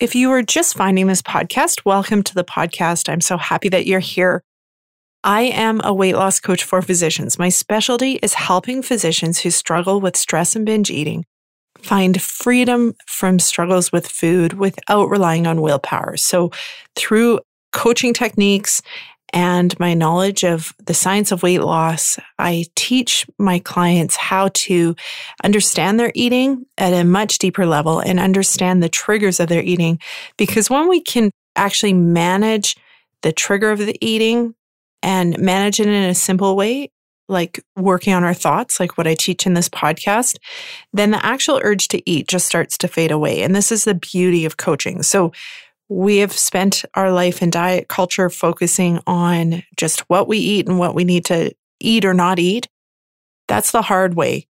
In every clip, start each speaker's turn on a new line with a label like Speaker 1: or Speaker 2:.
Speaker 1: If you are just finding this podcast, welcome to the podcast. I'm so happy that you're here. I am a weight loss coach for physicians. My specialty is helping physicians who struggle with stress and binge eating find freedom from struggles with food without relying on willpower. So, through coaching techniques and my knowledge of the science of weight loss, I teach my clients how to understand their eating at a much deeper level and understand the triggers of their eating. Because when we can actually manage the trigger of the eating and manage it in a simple way, like working on our thoughts, like what I teach in this podcast, then the actual urge to eat just starts to fade away. And this is the beauty of coaching. So we have spent our life in diet culture focusing on just what we eat and what we need to eat or not eat. That's the hard way.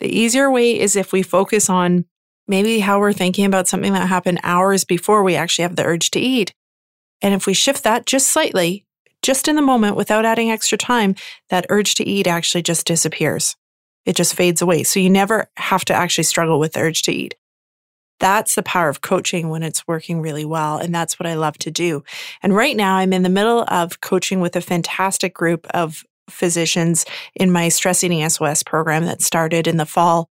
Speaker 1: The easier way is if we focus on maybe how we're thinking about something that happened hours before we actually have the urge to eat. And if we shift that just slightly, just in the moment without adding extra time, that urge to eat actually just disappears. It just fades away. So you never have to actually struggle with the urge to eat. That's the power of coaching when it's working really well. And that's what I love to do. And right now, I'm in the middle of coaching with a fantastic group of physicians in my stress eating SOS program that started in the fall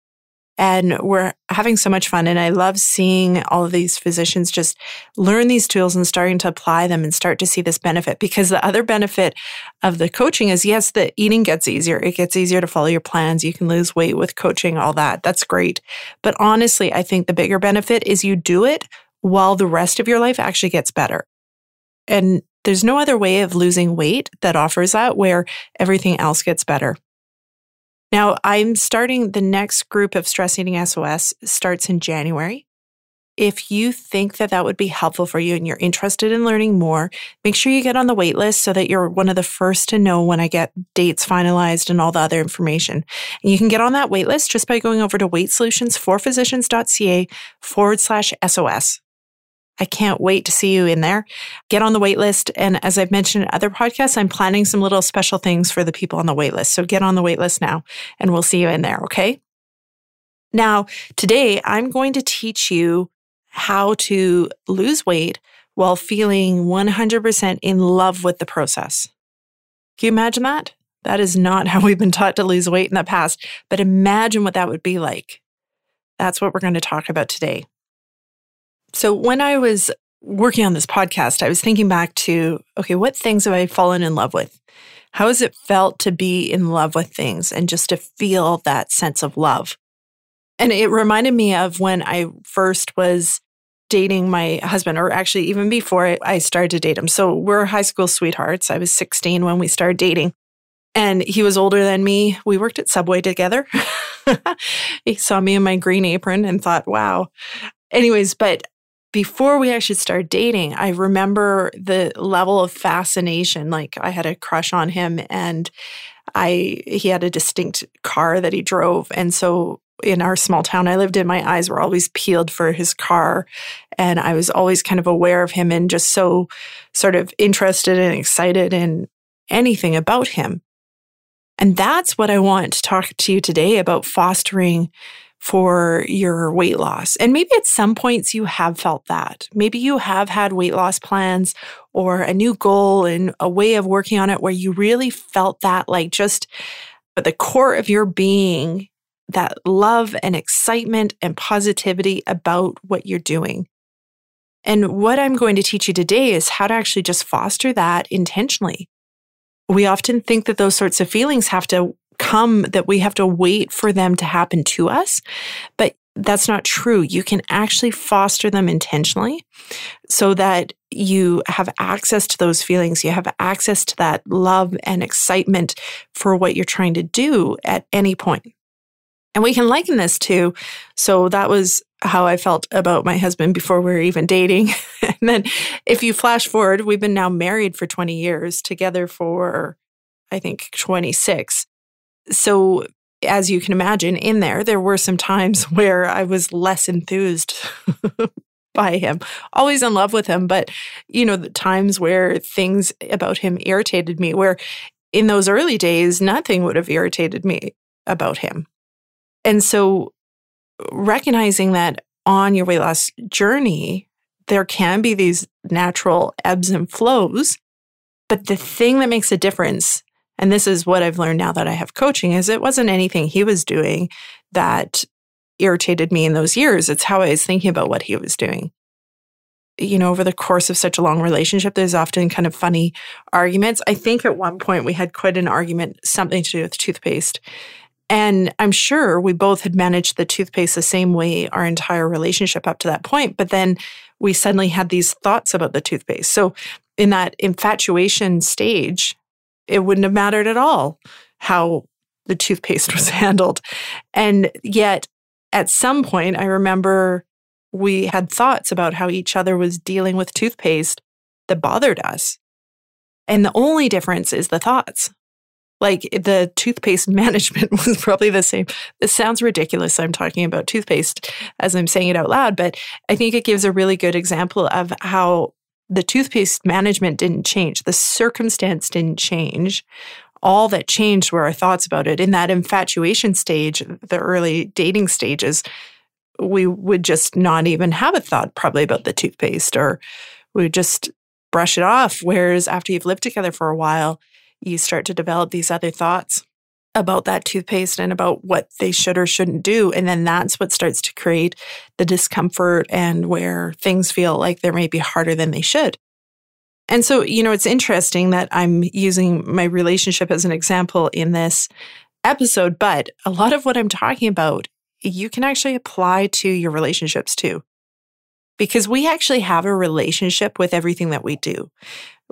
Speaker 1: and we're having so much fun. And I love seeing all of these physicians just learn these tools and starting to apply them and start to see this benefit. Because the other benefit of the coaching is yes, the eating gets easier. It gets easier to follow your plans. You can lose weight with coaching, all that. That's great. But honestly, I think the bigger benefit is you do it while the rest of your life actually gets better. And there's no other way of losing weight that offers that where everything else gets better. Now, I'm starting the next group of Stress Eating SOS starts in January. If you think that that would be helpful for you and you're interested in learning more, make sure you get on the wait list so that you're one of the first to know when I get dates finalized and all the other information. And you can get on that wait list just by going over to weightsolutionsforphysicians.ca forward slash SOS. I can't wait to see you in there. Get on the wait list. And as I've mentioned in other podcasts, I'm planning some little special things for the people on the wait list. So get on the wait list now and we'll see you in there. Okay. Now, today I'm going to teach you how to lose weight while feeling 100% in love with the process. Can you imagine that? That is not how we've been taught to lose weight in the past, but imagine what that would be like. That's what we're going to talk about today. So when I was working on this podcast, I was thinking back to okay, what things have I fallen in love with? How has it felt to be in love with things and just to feel that sense of love? And it reminded me of when I first was dating my husband, or actually even before I started to date him. So we're high school sweethearts. I was 16 when we started dating. And he was older than me. We worked at Subway together. he saw me in my green apron and thought, wow. Anyways, but before we actually started dating, I remember the level of fascination. Like I had a crush on him and I he had a distinct car that he drove. And so in our small town I lived in, my eyes were always peeled for his car. And I was always kind of aware of him and just so sort of interested and excited in anything about him. And that's what I want to talk to you today about fostering for your weight loss. And maybe at some points you have felt that. Maybe you have had weight loss plans or a new goal and a way of working on it where you really felt that like just at the core of your being, that love and excitement and positivity about what you're doing. And what I'm going to teach you today is how to actually just foster that intentionally. We often think that those sorts of feelings have to come that we have to wait for them to happen to us. But that's not true. You can actually foster them intentionally so that you have access to those feelings. You have access to that love and excitement for what you're trying to do at any point. And we can liken this to so that was how I felt about my husband before we were even dating. and then if you flash forward, we've been now married for 20 years, together for I think 26. So as you can imagine, in there, there were some times where I was less enthused by him, always in love with him. But, you know, the times where things about him irritated me, where in those early days, nothing would have irritated me about him. And so recognizing that on your weight loss journey, there can be these natural ebbs and flows. But the thing that makes a difference and this is what I've learned now that I have coaching is it wasn't anything he was doing that irritated me in those years. It's how I was thinking about what he was doing. You know, over the course of such a long relationship, there's often kind of funny arguments. I think at one point we had quite an argument, something to do with toothpaste. And I'm sure we both had managed the toothpaste the same way our entire relationship up to that point. But then we suddenly had these thoughts about the toothpaste. So in that infatuation stage, it wouldn't have mattered at all how the toothpaste was handled. And yet, at some point, I remember we had thoughts about how each other was dealing with toothpaste that bothered us. And the only difference is the thoughts. Like the toothpaste management was probably the same. This sounds ridiculous. I'm talking about toothpaste as I'm saying it out loud, but I think it gives a really good example of how the toothpaste management didn't change. The circumstance didn't change. All that changed were our thoughts about it. In that infatuation stage, the early dating stages, we would just not even have a thought probably about the toothpaste or we would just brush it off. Whereas after you've lived together for a while, you start to develop these other thoughts about that toothpaste and about what they should or shouldn't do. And then that's what starts to create the discomfort and where things feel like they may be harder than they should. And so, you know, it's interesting that I'm using my relationship as an example in this episode, but a lot of what I'm talking about, you can actually apply to your relationships too. Because we actually have a relationship with everything that we do.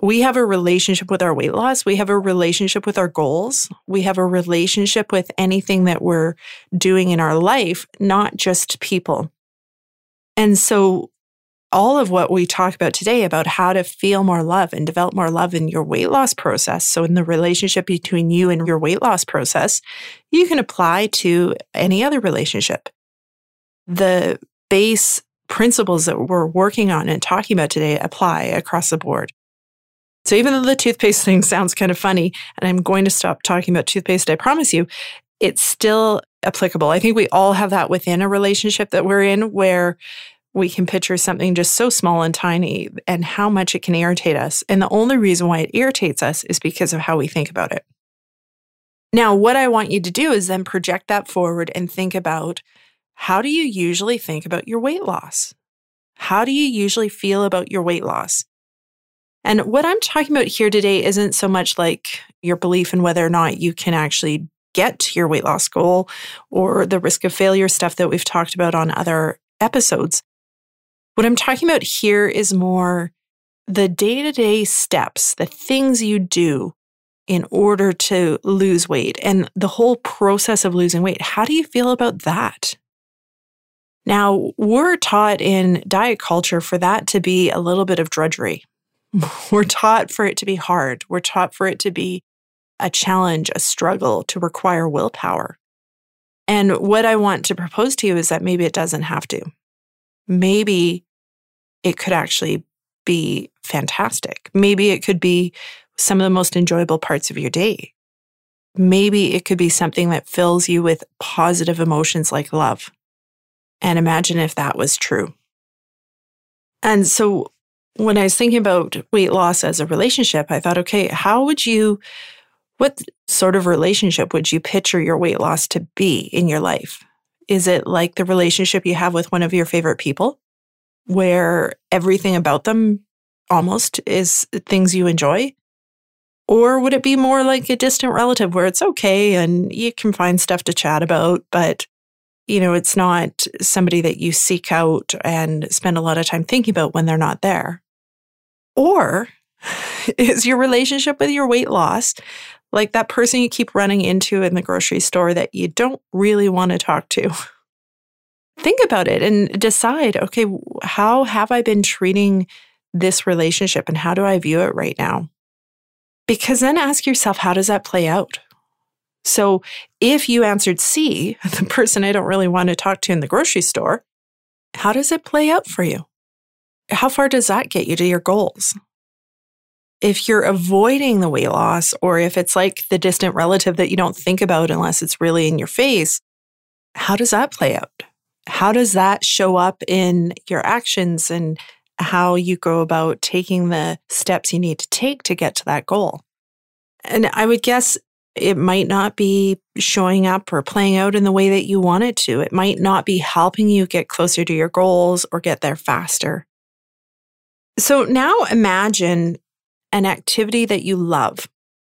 Speaker 1: We have a relationship with our weight loss. We have a relationship with our goals. We have a relationship with anything that we're doing in our life, not just people. And so, all of what we talk about today about how to feel more love and develop more love in your weight loss process. So, in the relationship between you and your weight loss process, you can apply to any other relationship. The base principles that we're working on and talking about today apply across the board. So even though the toothpaste thing sounds kind of funny, and I'm going to stop talking about toothpaste, I promise you, it's still applicable. I think we all have that within a relationship that we're in where we can picture something just so small and tiny and how much it can irritate us. And the only reason why it irritates us is because of how we think about it. Now, what I want you to do is then project that forward and think about how do you usually think about your weight loss? How do you usually feel about your weight loss? And what I'm talking about here today isn't so much like your belief in whether or not you can actually get to your weight loss goal or the risk of failure stuff that we've talked about on other episodes. What I'm talking about here is more the day to day steps, the things you do in order to lose weight and the whole process of losing weight. How do you feel about that? Now, we're taught in diet culture for that to be a little bit of drudgery. We're taught for it to be hard. We're taught for it to be a challenge, a struggle, to require willpower. And what I want to propose to you is that maybe it doesn't have to. Maybe it could actually be fantastic. Maybe it could be some of the most enjoyable parts of your day. Maybe it could be something that fills you with positive emotions like love. And imagine if that was true. And so when I was thinking about weight loss as a relationship, I thought, okay, how would you, what sort of relationship would you picture your weight loss to be in your life? Is it like the relationship you have with one of your favorite people, where everything about them almost is things you enjoy? Or would it be more like a distant relative where it's okay and you can find stuff to chat about, but you know, it's not somebody that you seek out and spend a lot of time thinking about when they're not there? Or is your relationship with your weight loss like that person you keep running into in the grocery store that you don't really want to talk to? Think about it and decide okay, how have I been treating this relationship and how do I view it right now? Because then ask yourself, how does that play out? So if you answered C, the person I don't really want to talk to in the grocery store, how does it play out for you? How far does that get you to your goals? If you're avoiding the weight loss, or if it's like the distant relative that you don't think about unless it's really in your face, how does that play out? How does that show up in your actions and how you go about taking the steps you need to take to get to that goal? And I would guess it might not be showing up or playing out in the way that you want it to. It might not be helping you get closer to your goals or get there faster. So now imagine an activity that you love,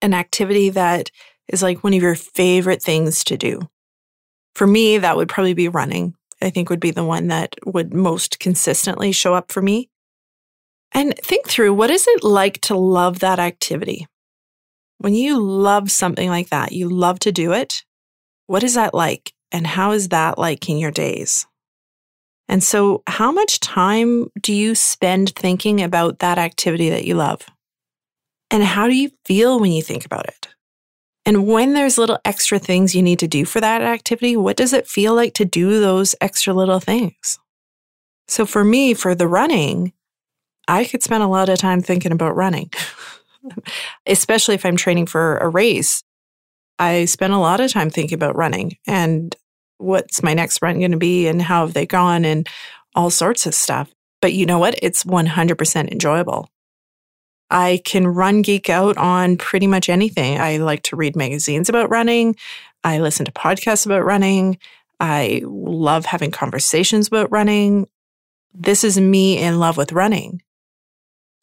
Speaker 1: an activity that is like one of your favorite things to do. For me, that would probably be running. I think would be the one that would most consistently show up for me. And think through what is it like to love that activity? When you love something like that, you love to do it. What is that like? And how is that like in your days? And so, how much time do you spend thinking about that activity that you love? And how do you feel when you think about it? And when there's little extra things you need to do for that activity, what does it feel like to do those extra little things? So, for me, for the running, I could spend a lot of time thinking about running. especially if I'm training for a race. I spend a lot of time thinking about running and what's my next run going to be and how have they gone and all sorts of stuff. But you know what? It's 100% enjoyable. I can run geek out on pretty much anything. I like to read magazines about running. I listen to podcasts about running. I love having conversations about running. This is me in love with running.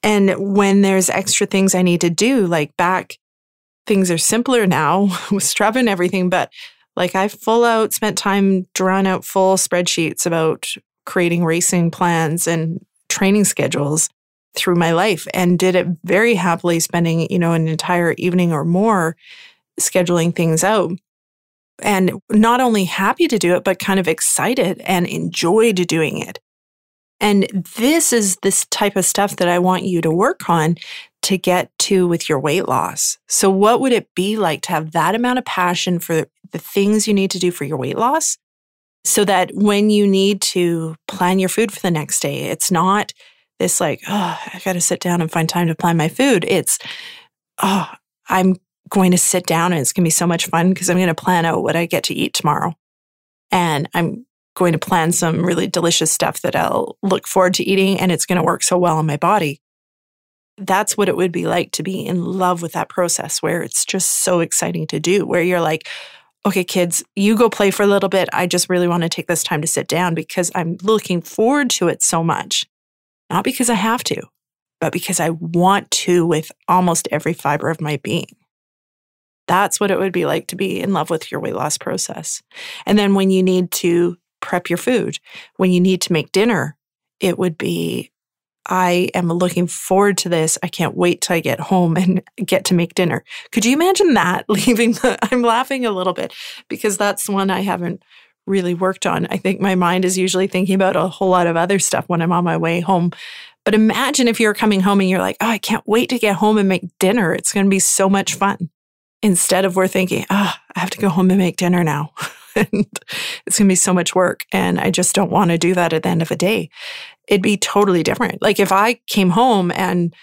Speaker 1: And when there's extra things I need to do, like back, things are simpler now with Strava and everything, but like I full out spent time drawing out full spreadsheets about creating racing plans and training schedules through my life and did it very happily spending, you know, an entire evening or more scheduling things out. And not only happy to do it, but kind of excited and enjoyed doing it. And this is this type of stuff that I want you to work on to get to with your weight loss. So, what would it be like to have that amount of passion for the things you need to do for your weight loss? So that when you need to plan your food for the next day, it's not this like, oh, I got to sit down and find time to plan my food. It's, oh, I'm going to sit down and it's going to be so much fun because I'm going to plan out what I get to eat tomorrow. And I'm going to plan some really delicious stuff that I'll look forward to eating and it's going to work so well on my body. That's what it would be like to be in love with that process where it's just so exciting to do, where you're like, okay, kids, you go play for a little bit. I just really want to take this time to sit down because I'm looking forward to it so much. Not because I have to, but because I want to with almost every fiber of my being. That's what it would be like to be in love with your weight loss process. And then when you need to prep your food. When you need to make dinner, it would be, I am looking forward to this. I can't wait till I get home and get to make dinner. Could you imagine that? Leaving the, I'm laughing a little bit because that's one I haven't really worked on. I think my mind is usually thinking about a whole lot of other stuff when I'm on my way home. But imagine if you're coming home and you're like, oh, I can't wait to get home and make dinner. It's going to be so much fun. Instead of we're thinking, oh, I have to go home and make dinner now. and it's going to be so much work. And I just don't want to do that at the end of a day. It'd be totally different. Like if I came home and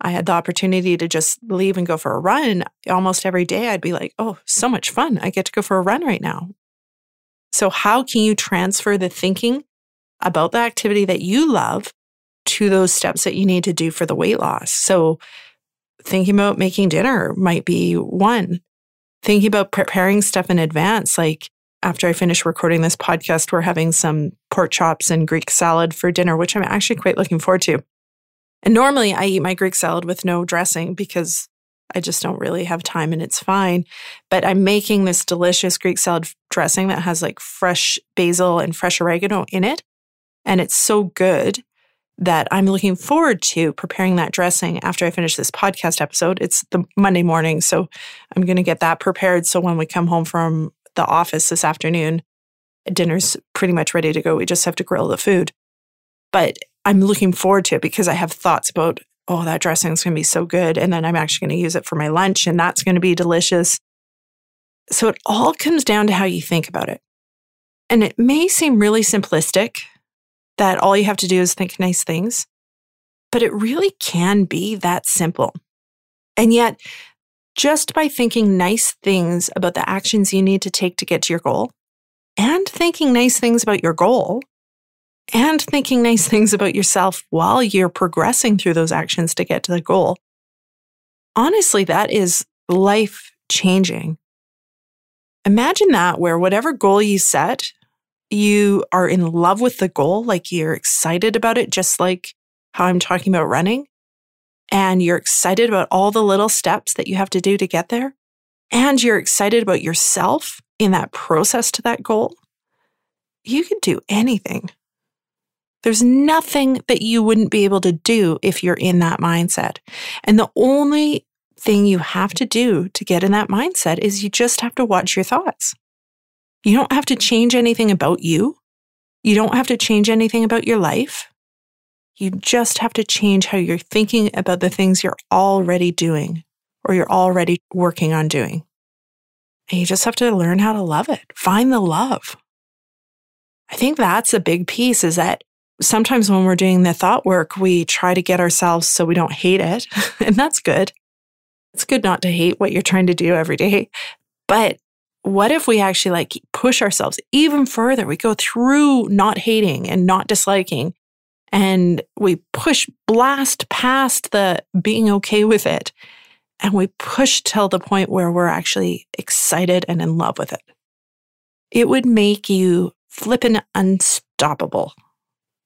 Speaker 1: I had the opportunity to just leave and go for a run almost every day, I'd be like, oh, so much fun. I get to go for a run right now. So, how can you transfer the thinking about the activity that you love to those steps that you need to do for the weight loss? So, thinking about making dinner might be one. Thinking about preparing stuff in advance, like after I finish recording this podcast, we're having some pork chops and Greek salad for dinner, which I'm actually quite looking forward to. And normally I eat my Greek salad with no dressing because I just don't really have time and it's fine. But I'm making this delicious Greek salad dressing that has like fresh basil and fresh oregano in it. And it's so good that I'm looking forward to preparing that dressing after I finish this podcast episode. It's the Monday morning, so I'm going to get that prepared. So when we come home from the office this afternoon, dinner's pretty much ready to go. We just have to grill the food. But I'm looking forward to it because I have thoughts about, oh, that dressing is going to be so good. And then I'm actually going to use it for my lunch and that's going to be delicious. So it all comes down to how you think about it. And it may seem really simplistic that all you have to do is think nice things, but it really can be that simple. And yet, just by thinking nice things about the actions you need to take to get to your goal, and thinking nice things about your goal, and thinking nice things about yourself while you're progressing through those actions to get to the goal, honestly, that is life changing. Imagine that where whatever goal you set, you are in love with the goal, like you're excited about it, just like how I'm talking about running, and you're excited about all the little steps that you have to do to get there, and you're excited about yourself in that process to that goal, you could do anything. There's nothing that you wouldn't be able to do if you're in that mindset. And the only thing you have to do to get in that mindset is you just have to watch your thoughts. You don't have to change anything about you. You don't have to change anything about your life. You just have to change how you're thinking about the things you're already doing or you're already working on doing. And you just have to learn how to love it. Find the love. I think that's a big piece is that sometimes when we're doing the thought work, we try to get ourselves so we don't hate it. and that's good. It's good not to hate what you're trying to do every day. But what if we actually like push ourselves even further? We go through not hating and not disliking and we push blast past the being okay with it and we push till the point where we're actually excited and in love with it. It would make you flippin' unstoppable,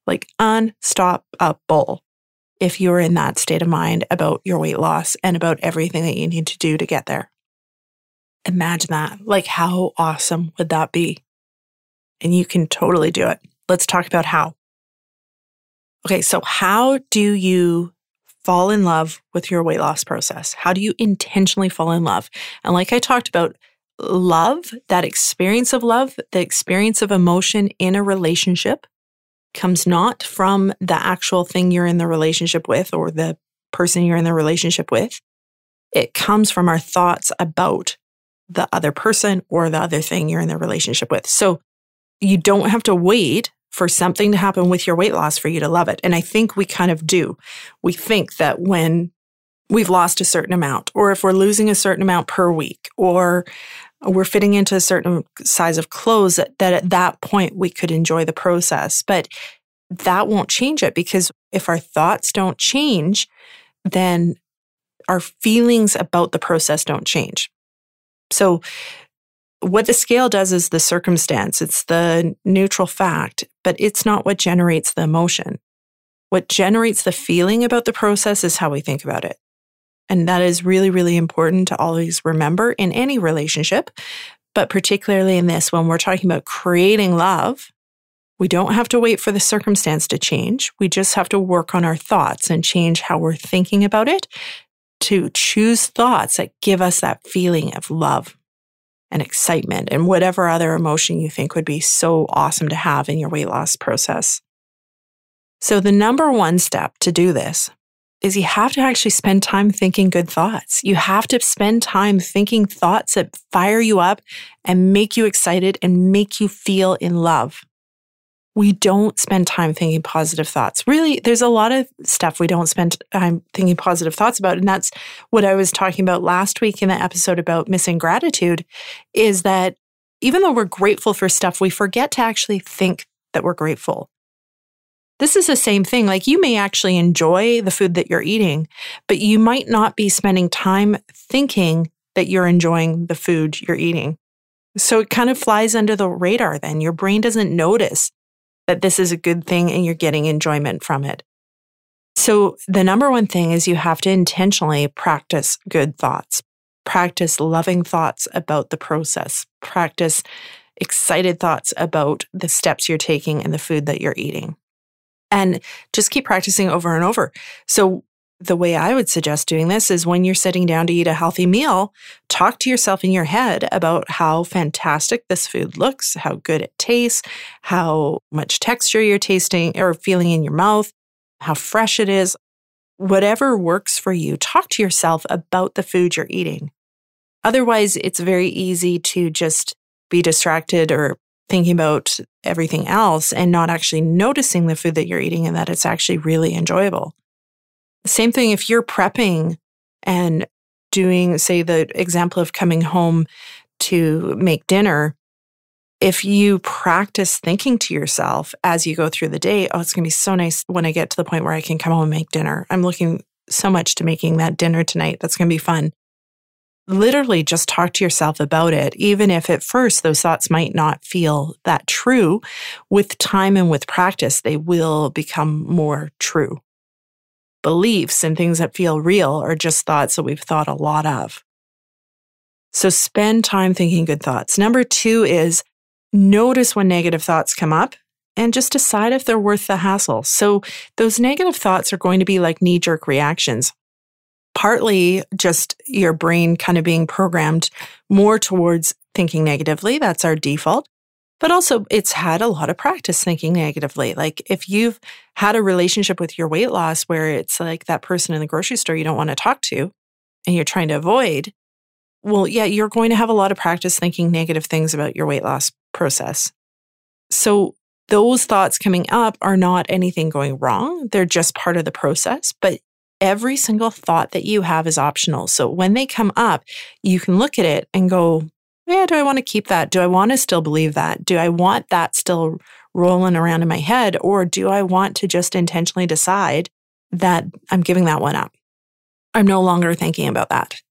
Speaker 1: like unstoppable if you were in that state of mind about your weight loss and about everything that you need to do to get there. Imagine that. Like, how awesome would that be? And you can totally do it. Let's talk about how. Okay, so how do you fall in love with your weight loss process? How do you intentionally fall in love? And like I talked about, love, that experience of love, the experience of emotion in a relationship comes not from the actual thing you're in the relationship with or the person you're in the relationship with. It comes from our thoughts about the other person or the other thing you're in the relationship with. So you don't have to wait for something to happen with your weight loss for you to love it. And I think we kind of do. We think that when we've lost a certain amount, or if we're losing a certain amount per week, or we're fitting into a certain size of clothes, that, that at that point we could enjoy the process. But that won't change it because if our thoughts don't change, then our feelings about the process don't change. So, what the scale does is the circumstance, it's the neutral fact, but it's not what generates the emotion. What generates the feeling about the process is how we think about it. And that is really, really important to always remember in any relationship, but particularly in this, when we're talking about creating love, we don't have to wait for the circumstance to change. We just have to work on our thoughts and change how we're thinking about it to choose thoughts that give us that feeling of love and excitement and whatever other emotion you think would be so awesome to have in your weight loss process. So, the number one step to do this is you have to actually spend time thinking good thoughts. You have to spend time thinking thoughts that fire you up and make you excited and make you feel in love we don't spend time thinking positive thoughts. Really, there's a lot of stuff we don't spend time thinking positive thoughts about. And that's what I was talking about last week in the episode about missing gratitude is that even though we're grateful for stuff, we forget to actually think that we're grateful. This is the same thing. Like you may actually enjoy the food that you're eating, but you might not be spending time thinking that you're enjoying the food you're eating. So it kind of flies under the radar then. Your brain doesn't notice that this is a good thing and you're getting enjoyment from it. So, the number one thing is you have to intentionally practice good thoughts, practice loving thoughts about the process, practice excited thoughts about the steps you're taking and the food that you're eating. And just keep practicing over and over. So, the way I would suggest doing this is when you're sitting down to eat a healthy meal, talk to yourself in your head about how fantastic this food looks, how good it tastes, how much texture you're tasting or feeling in your mouth, how fresh it is. Whatever works for you, talk to yourself about the food you're eating. Otherwise, it's very easy to just be distracted or thinking about everything else and not actually noticing the food that you're eating and that it's actually really enjoyable. Same thing if you're prepping and doing, say, the example of coming home to make dinner. If you practice thinking to yourself as you go through the day, oh, it's going to be so nice when I get to the point where I can come home and make dinner. I'm looking so much to making that dinner tonight. That's going to be fun. Literally just talk to yourself about it, even if at first those thoughts might not feel that true. With time and with practice, they will become more true beliefs and things that feel real are just thoughts that we've thought a lot of. So spend time thinking good thoughts. Number two is notice when negative thoughts come up and just decide if they're worth the hassle. So those negative thoughts are going to be like knee jerk reactions. Partly just your brain kind of being programmed more towards thinking negatively. That's our default but also it's had a lot of practice thinking negatively. Like if you've had a relationship with your weight loss where it's like that person in the grocery store you don't want to talk to and you're trying to avoid, well, yeah, you're going to have a lot of practice thinking negative things about your weight loss process. So those thoughts coming up are not anything going wrong. They're just part of the process, but every single thought that you have is optional. So when they come up, you can look at it and go, yeah, do I want to keep that? Do I want to still believe that? Do I want that still rolling around in my head? Or do I want to just intentionally decide that I'm giving that one up? I'm no longer thinking about that.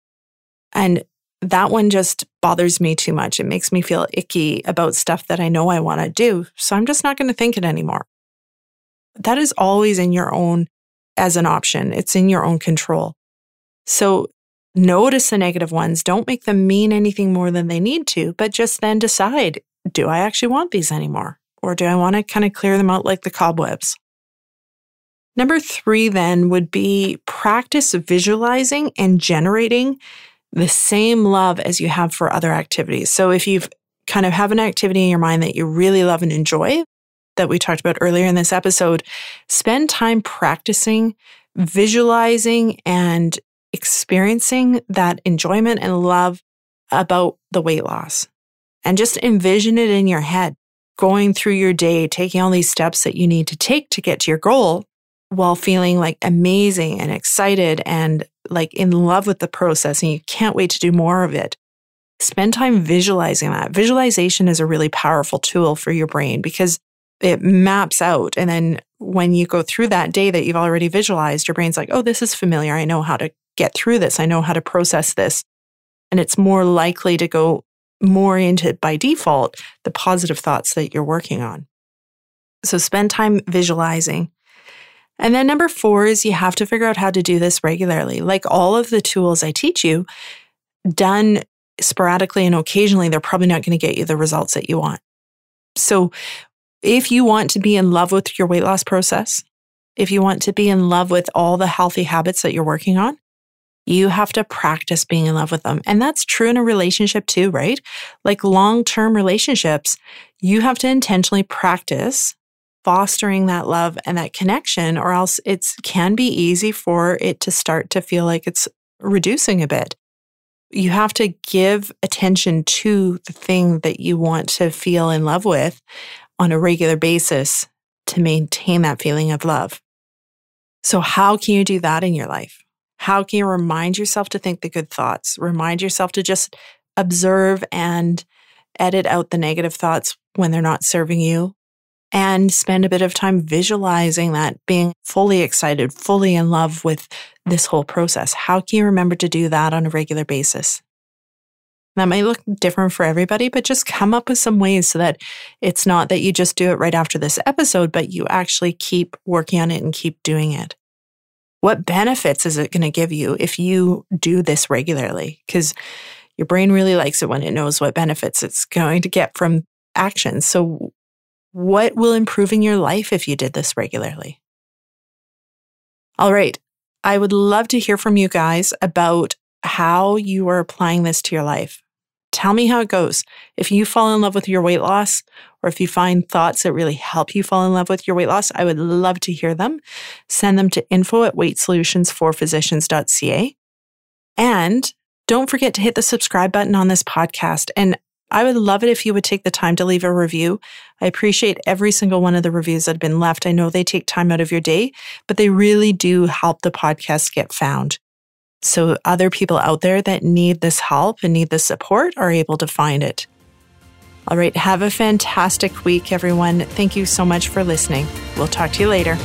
Speaker 1: And that one just bothers me too much. It makes me feel icky about stuff that I know I want to do. So I'm just not going to think it anymore. That is always in your own as an option. It's in your own control. So Notice the negative ones. Don't make them mean anything more than they need to, but just then decide do I actually want these anymore? Or do I want to kind of clear them out like the cobwebs? Number three, then, would be practice visualizing and generating the same love as you have for other activities. So if you've kind of have an activity in your mind that you really love and enjoy, that we talked about earlier in this episode, spend time practicing, visualizing, and experiencing that enjoyment and love about the weight loss. And just envision it in your head, going through your day, taking all these steps that you need to take to get to your goal while feeling like amazing and excited and like in love with the process and you can't wait to do more of it. Spend time visualizing that. Visualization is a really powerful tool for your brain because it maps out. And then when you go through that day that you've already visualized, your brain's like, oh, this is familiar. I know how to get through this. I know how to process this. And it's more likely to go more into, by default, the positive thoughts that you're working on. So spend time visualizing. And then number four is you have to figure out how to do this regularly. Like all of the tools I teach you, done sporadically and occasionally, they're probably not going to get you the results that you want. So if you want to be in love with your weight loss process, if you want to be in love with all the healthy habits that you're working on, you have to practice being in love with them. And that's true in a relationship too, right? Like long term relationships, you have to intentionally practice fostering that love and that connection, or else it can be easy for it to start to feel like it's reducing a bit. You have to give attention to the thing that you want to feel in love with on a regular basis to maintain that feeling of love. So, how can you do that in your life? How can you remind yourself to think the good thoughts? Remind yourself to just observe and edit out the negative thoughts when they're not serving you and spend a bit of time visualizing that, being fully excited, fully in love with this whole process. How can you remember to do that on a regular basis? That might look different for everybody, but just come up with some ways so that it's not that you just do it right after this episode, but you actually keep working on it and keep doing it. What benefits is it going to give you if you do this regularly? Because your brain really likes it when it knows what benefits it's going to get from actions. So, what will improve in your life if you did this regularly? All right. I would love to hear from you guys about how you are applying this to your life. Tell me how it goes. If you fall in love with your weight loss, or if you find thoughts that really help you fall in love with your weight loss, I would love to hear them. Send them to info at weightsolutionsforphysicians.ca. And don't forget to hit the subscribe button on this podcast. And I would love it if you would take the time to leave a review. I appreciate every single one of the reviews that have been left. I know they take time out of your day, but they really do help the podcast get found. So other people out there that need this help and need this support are able to find it. All right. Have a fantastic week, everyone. Thank you so much for listening. We'll talk to you later.